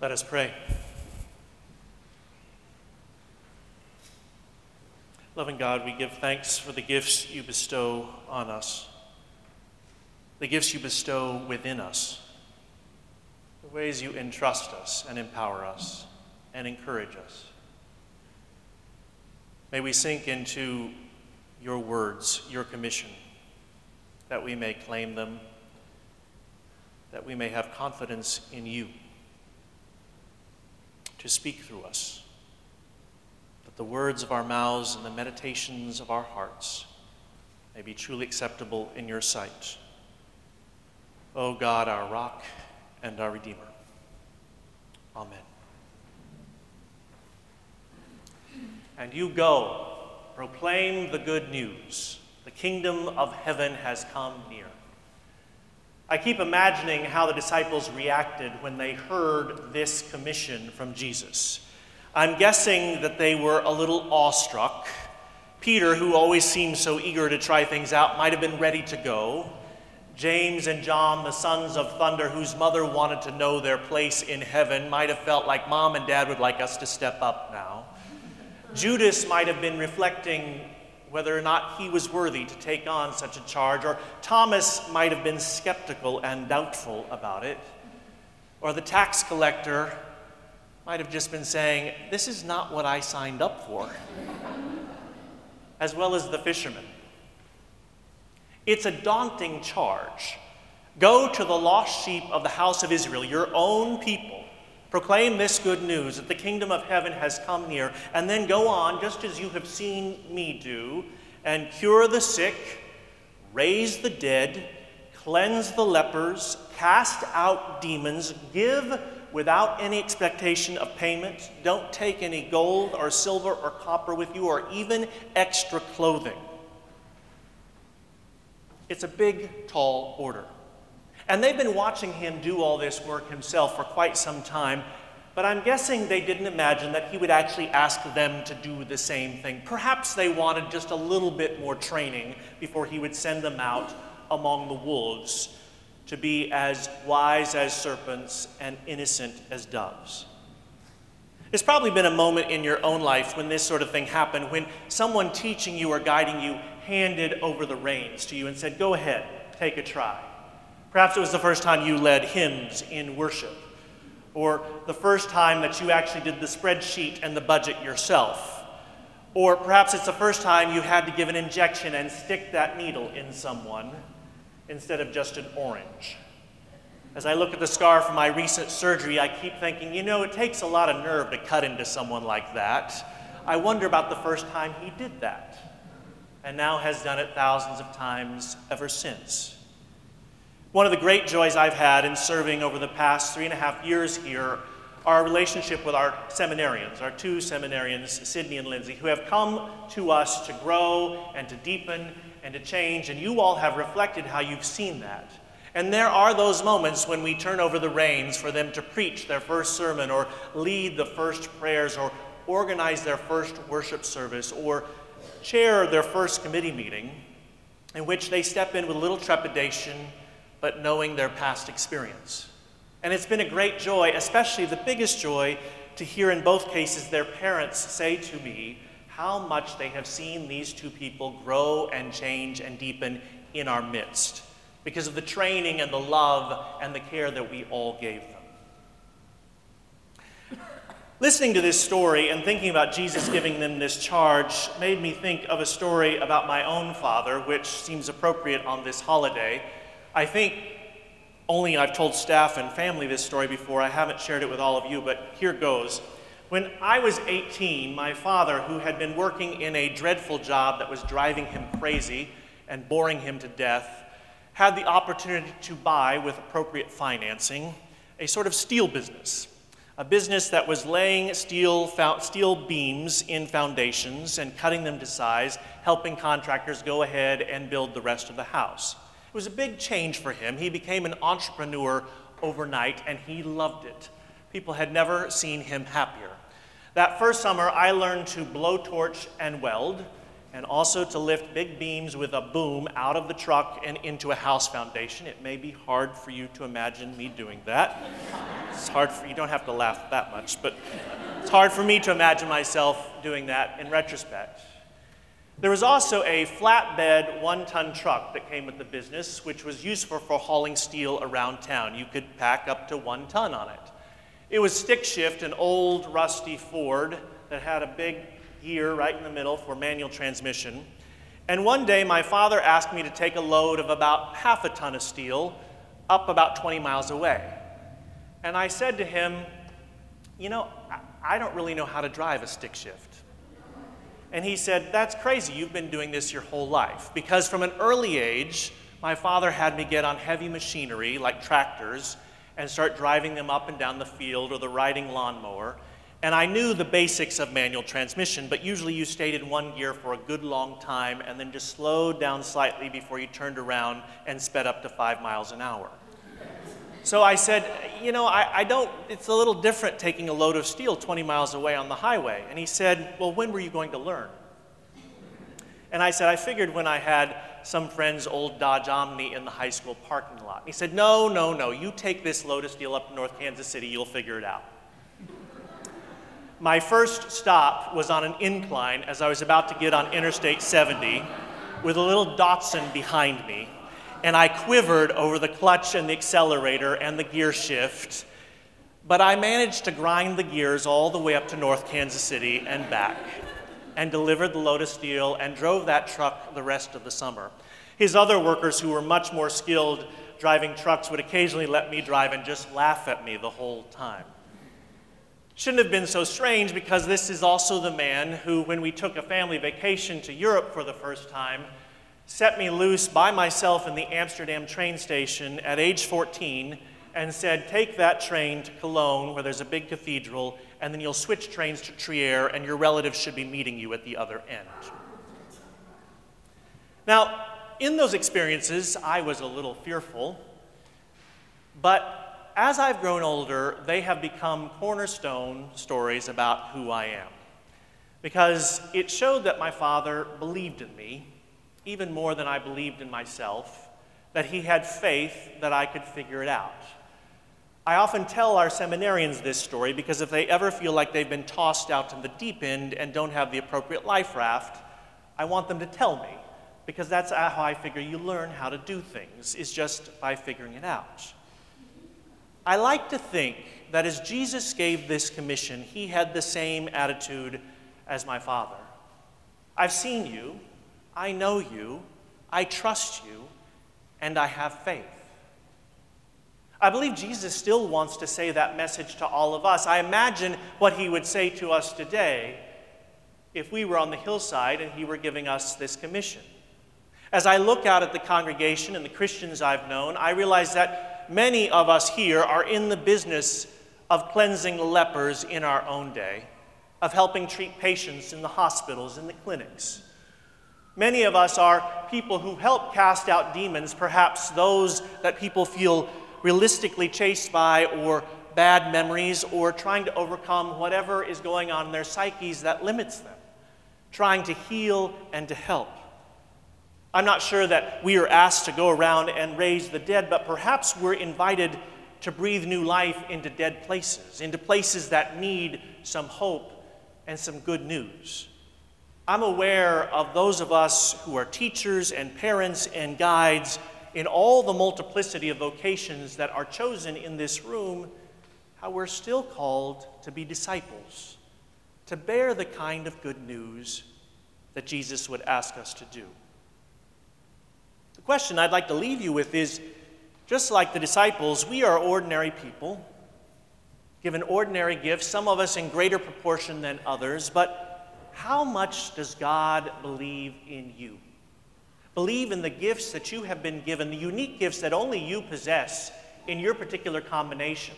Let us pray. Loving God, we give thanks for the gifts you bestow on us, the gifts you bestow within us, the ways you entrust us and empower us and encourage us. May we sink into your words, your commission, that we may claim them, that we may have confidence in you to speak through us That the words of our mouths and the meditations of our hearts may be truly acceptable in your sight. O God, our rock and our Redeemer. Amen. And you go, proclaim the good news. The kingdom of heaven has come near. I keep imagining how the disciples reacted when they heard this commission from Jesus. I'm guessing that they were a little awestruck. Peter, who always seemed so eager to try things out, might have been ready to go. James and John, the sons of thunder, whose mother wanted to know their place in heaven, might have felt like mom and dad would like us to step up now. Judas might have been reflecting whether or not he was worthy to take on such a charge, or Thomas might have been skeptical and doubtful about it, or the tax collector might have just been saying, This is not what I signed up for, as well as the fishermen. It's a daunting charge. Go to the lost sheep of the house of Israel, your own people. Proclaim this good news that the kingdom of heaven has come near, and then go on, just as you have seen me do, and cure the sick, raise the dead, cleanse the lepers, cast out demons, give without any expectation of payment. Don't take any gold or silver or copper with you or even extra clothing. It's a big, tall order. And they've been watching him do all this work himself for quite some time, but I'm guessing they didn't imagine that he would actually ask them to do the same thing. Perhaps they wanted just a little bit more training before he would send them out among the wolves to be as wise as serpents and innocent as doves. There's probably been a moment in your own life when this sort of thing happened, when someone teaching you or guiding you handed over the reins to you and said, Go ahead, take a try. Perhaps it was the first time you led hymns in worship, or the first time that you actually did the spreadsheet and the budget yourself. Or perhaps it's the first time you had to give an injection and stick that needle in someone instead of just an orange. As I look at the scar from my recent surgery, I keep thinking, you know, it takes a lot of nerve to cut into someone like that. I wonder about the first time he did that, and now has done it thousands of times ever since. One of the great joys I've had in serving over the past three and a half years here our relationship with our seminarians, our two seminarians, Sydney and Lindsay, who have come to us to grow and to deepen and to change, and you all have reflected how you've seen that. And there are those moments when we turn over the reins for them to preach their first sermon, or lead the first prayers, or organize their first worship service, or chair their first committee meeting, in which they step in with a little trepidation, but knowing their past experience. And it's been a great joy, especially the biggest joy, to hear in both cases their parents say to me, how much they have seen these two people grow and change and deepen in our midst because of the training and the love and the care that we all gave them. Listening to this story and thinking about Jesus giving them this charge made me think of a story about my own father, which seems appropriate on this holiday. I think only I've told staff and family this story before. I haven't shared it with all of you, but here goes. When I was 18, my father, who had been working in a dreadful job that was driving him crazy and boring him to death, had the opportunity to buy, with appropriate financing, a sort of steel business. A business that was laying steel, steel beams in foundations and cutting them to size, helping contractors go ahead and build the rest of the house. It was a big change for him. He became an entrepreneur overnight and he loved it. People had never seen him happier. That first summer, I learned to blowtorch and weld, and also to lift big beams with a boom out of the truck and into a house foundation. It may be hard for you to imagine me doing that. It's hard for you don't have to laugh that much, but it's hard for me to imagine myself doing that in retrospect. There was also a flatbed one ton truck that came with the business, which was useful for hauling steel around town. You could pack up to one ton on it. It was stick shift, an old rusty Ford that had a big gear right in the middle for manual transmission. And one day, my father asked me to take a load of about half a ton of steel up about 20 miles away. And I said to him, You know, I don't really know how to drive a stick shift. And he said, That's crazy. You've been doing this your whole life. Because from an early age, my father had me get on heavy machinery like tractors and start driving them up and down the field or the riding lawnmower. And I knew the basics of manual transmission, but usually you stayed in one gear for a good long time and then just slowed down slightly before you turned around and sped up to five miles an hour. So I said, You know, I, I, don't, it's a little different taking a load of steel 20 miles away on the highway. And he said, Well, when were you going to learn? And I said, I figured when I had some friend's old Dodge Omni in the high school parking lot. He said, No, no, no, you take this load of steel up to North Kansas City, you'll figure it out. My first stop was on an incline as I was about to get on Interstate 70 with a little Datsun behind me and I quivered over the clutch and the accelerator and the gear shift. But I managed to grind the gears all the way up to North Kansas City and back, and delivered the Lotus deal and drove that truck the rest of the summer. His other workers, who were much more skilled driving trucks, would occasionally let me drive and just laugh at me the whole time. Shouldn't have been so strange because this is also the man who, when we took a family vacation to Europe for the first time, set me loose by myself in the Amsterdam train station at age 14 and said, Take that train to Cologne, where there's a big cathedral, and then you'll switch trains to Trier, and your relatives should be meeting you at the other end. Now, in those experiences, I was a little fearful, but as I've grown older, they have become cornerstone stories about who I am. Because it showed that my father believed in me even more than I believed in myself, that he had faith that I could figure it out. I often tell our seminarians this story because if they ever feel like they've been tossed out in the deep end and don't have the appropriate life raft, I want them to tell me because that's how I figure you learn how to do things, is just by figuring it out. I like to think that as Jesus gave this commission, he had the same attitude as my Father. I've seen you, I know you, I trust you, and I have faith. I believe Jesus still wants to say that message to all of us. I imagine what he would say to us today if we were on the hillside and he were giving us this commission. As I look out at the congregation and the Christians I've known, I realize that many of us here are in the business of cleansing lepers in our own day, of helping treat patients in the hospitals and the clinics Many of us are people who help cast out demons, perhaps those that people feel realistically chased by, or bad memories, or trying to overcome whatever is going on in their psyches that limits them, trying to heal and to help. I'm not sure that we are asked to go around and raise the dead, but perhaps we're invited to breathe new life into dead places, into places that need some hope and some good news. I'm aware of those of us who are teachers and parents and guides in all the multiplicity of vocations that are chosen in this room, how we're still called to be disciples, to bear the kind of good news that Jesus would ask us to do. The question I'd like to leave you with is just like the disciples, we are ordinary people, given ordinary gifts, some of us in greater proportion than others, but how much does God believe in you? Believe in the gifts that you have been given, the unique gifts that only you possess in your particular combination,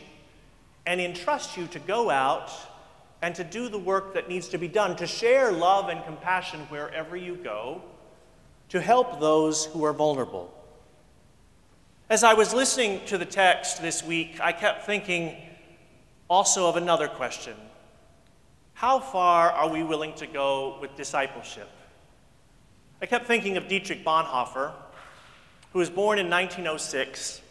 and entrust you to go out and to do the work that needs to be done, to share love and compassion wherever you go, to help those who are vulnerable. As I was listening to the text this week, I kept thinking also of another question how far are we willing to go with discipleship? I kept thinking of Dietrich Bonhoeffer, who was born in 1906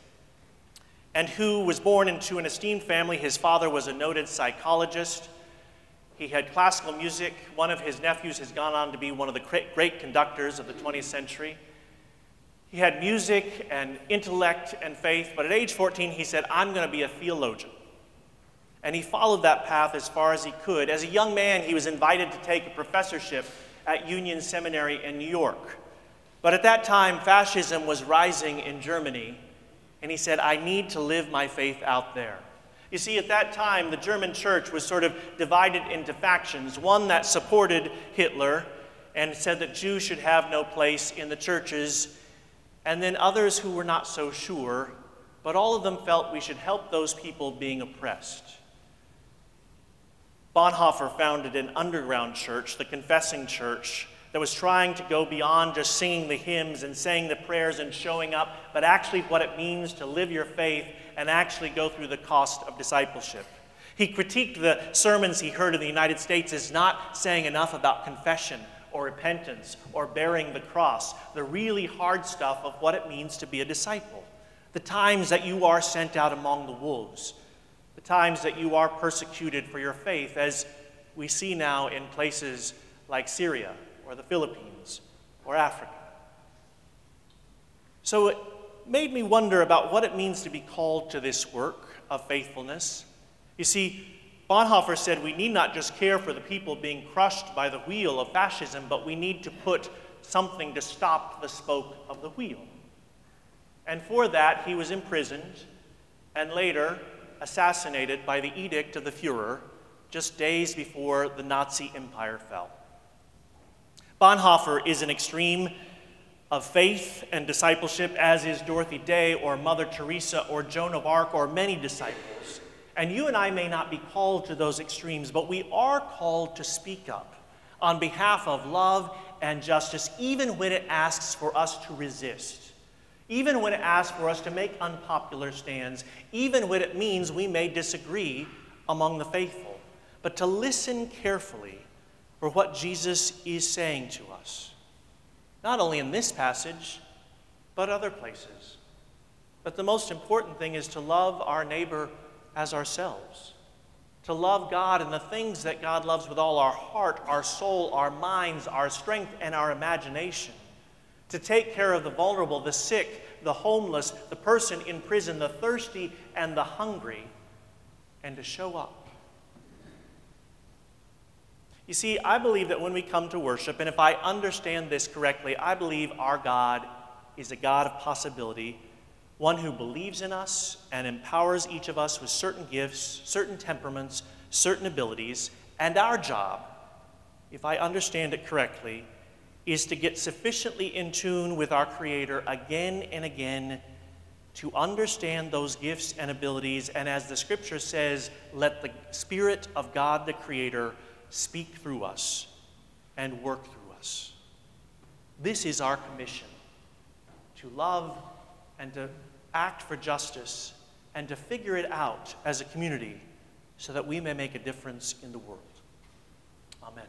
and who was born into an esteemed family. His father was a noted psychologist. He had classical music. One of his nephews has gone on to be one of the great conductors of the 20th century. He had music and intellect and faith, but at age 14, he said, I'm going to be a theologian. And he followed that path as far as he could. As a young man, he was invited to take a professorship at Union Seminary in New York. But at that time, fascism was rising in Germany, and he said, I need to live my faith out there. You see, at that time, the German church was sort of divided into factions one that supported Hitler and said that Jews should have no place in the churches, and then others who were not so sure, but all of them felt we should help those people being oppressed. Bonhoeffer founded an underground church, the Confessing Church, that was trying to go beyond just singing the hymns and saying the prayers and showing up, but actually what it means to live your faith and actually go through the cost of discipleship. He critiqued the sermons he heard in the United States as not saying enough about confession or repentance or bearing the cross, the really hard stuff of what it means to be a disciple. The times that you are sent out among the wolves, the times that you are persecuted for your faith, as we see now in places like Syria or the Philippines or Africa. So it made me wonder about what it means to be called to this work of faithfulness. You see, Bonhoeffer said we need not just care for the people being crushed by the wheel of fascism, but we need to put something to stop the spoke of the wheel. And for that, he was imprisoned and later assassinated by the edict of the Fuhrer just days before the Nazi Empire fell. Bonhoeffer is an extreme of faith and discipleship, as is Dorothy Day or Mother Teresa or Joan of Arc or many disciples. And you and I may not be called to those extremes, but we are called to speak up on behalf of love and justice, even when it asks for us to resist, even when it asks for us to make unpopular stands, even when it means we may disagree among the faithful, but to listen carefully for what Jesus is saying to us, not only in this passage, but other places. But the most important thing is to love our neighbor as ourselves. To love God and the things that God loves with all our heart, our soul, our minds, our strength, and our imagination. To take care of the vulnerable, the sick, the homeless, the person in prison, the thirsty, and the hungry, and to show up. You see, I believe that when we come to worship, and if I understand this correctly, I believe our God is a God of possibility one who believes in us and empowers each of us with certain gifts, certain temperaments, certain abilities. And our job, if I understand it correctly, is to get sufficiently in tune with our Creator again and again to understand those gifts and abilities. And as the scripture says, let the Spirit of God the Creator speak through us and work through us. This is our commission to love and to act for justice, and to figure it out as a community so that we may make a difference in the world. Amen.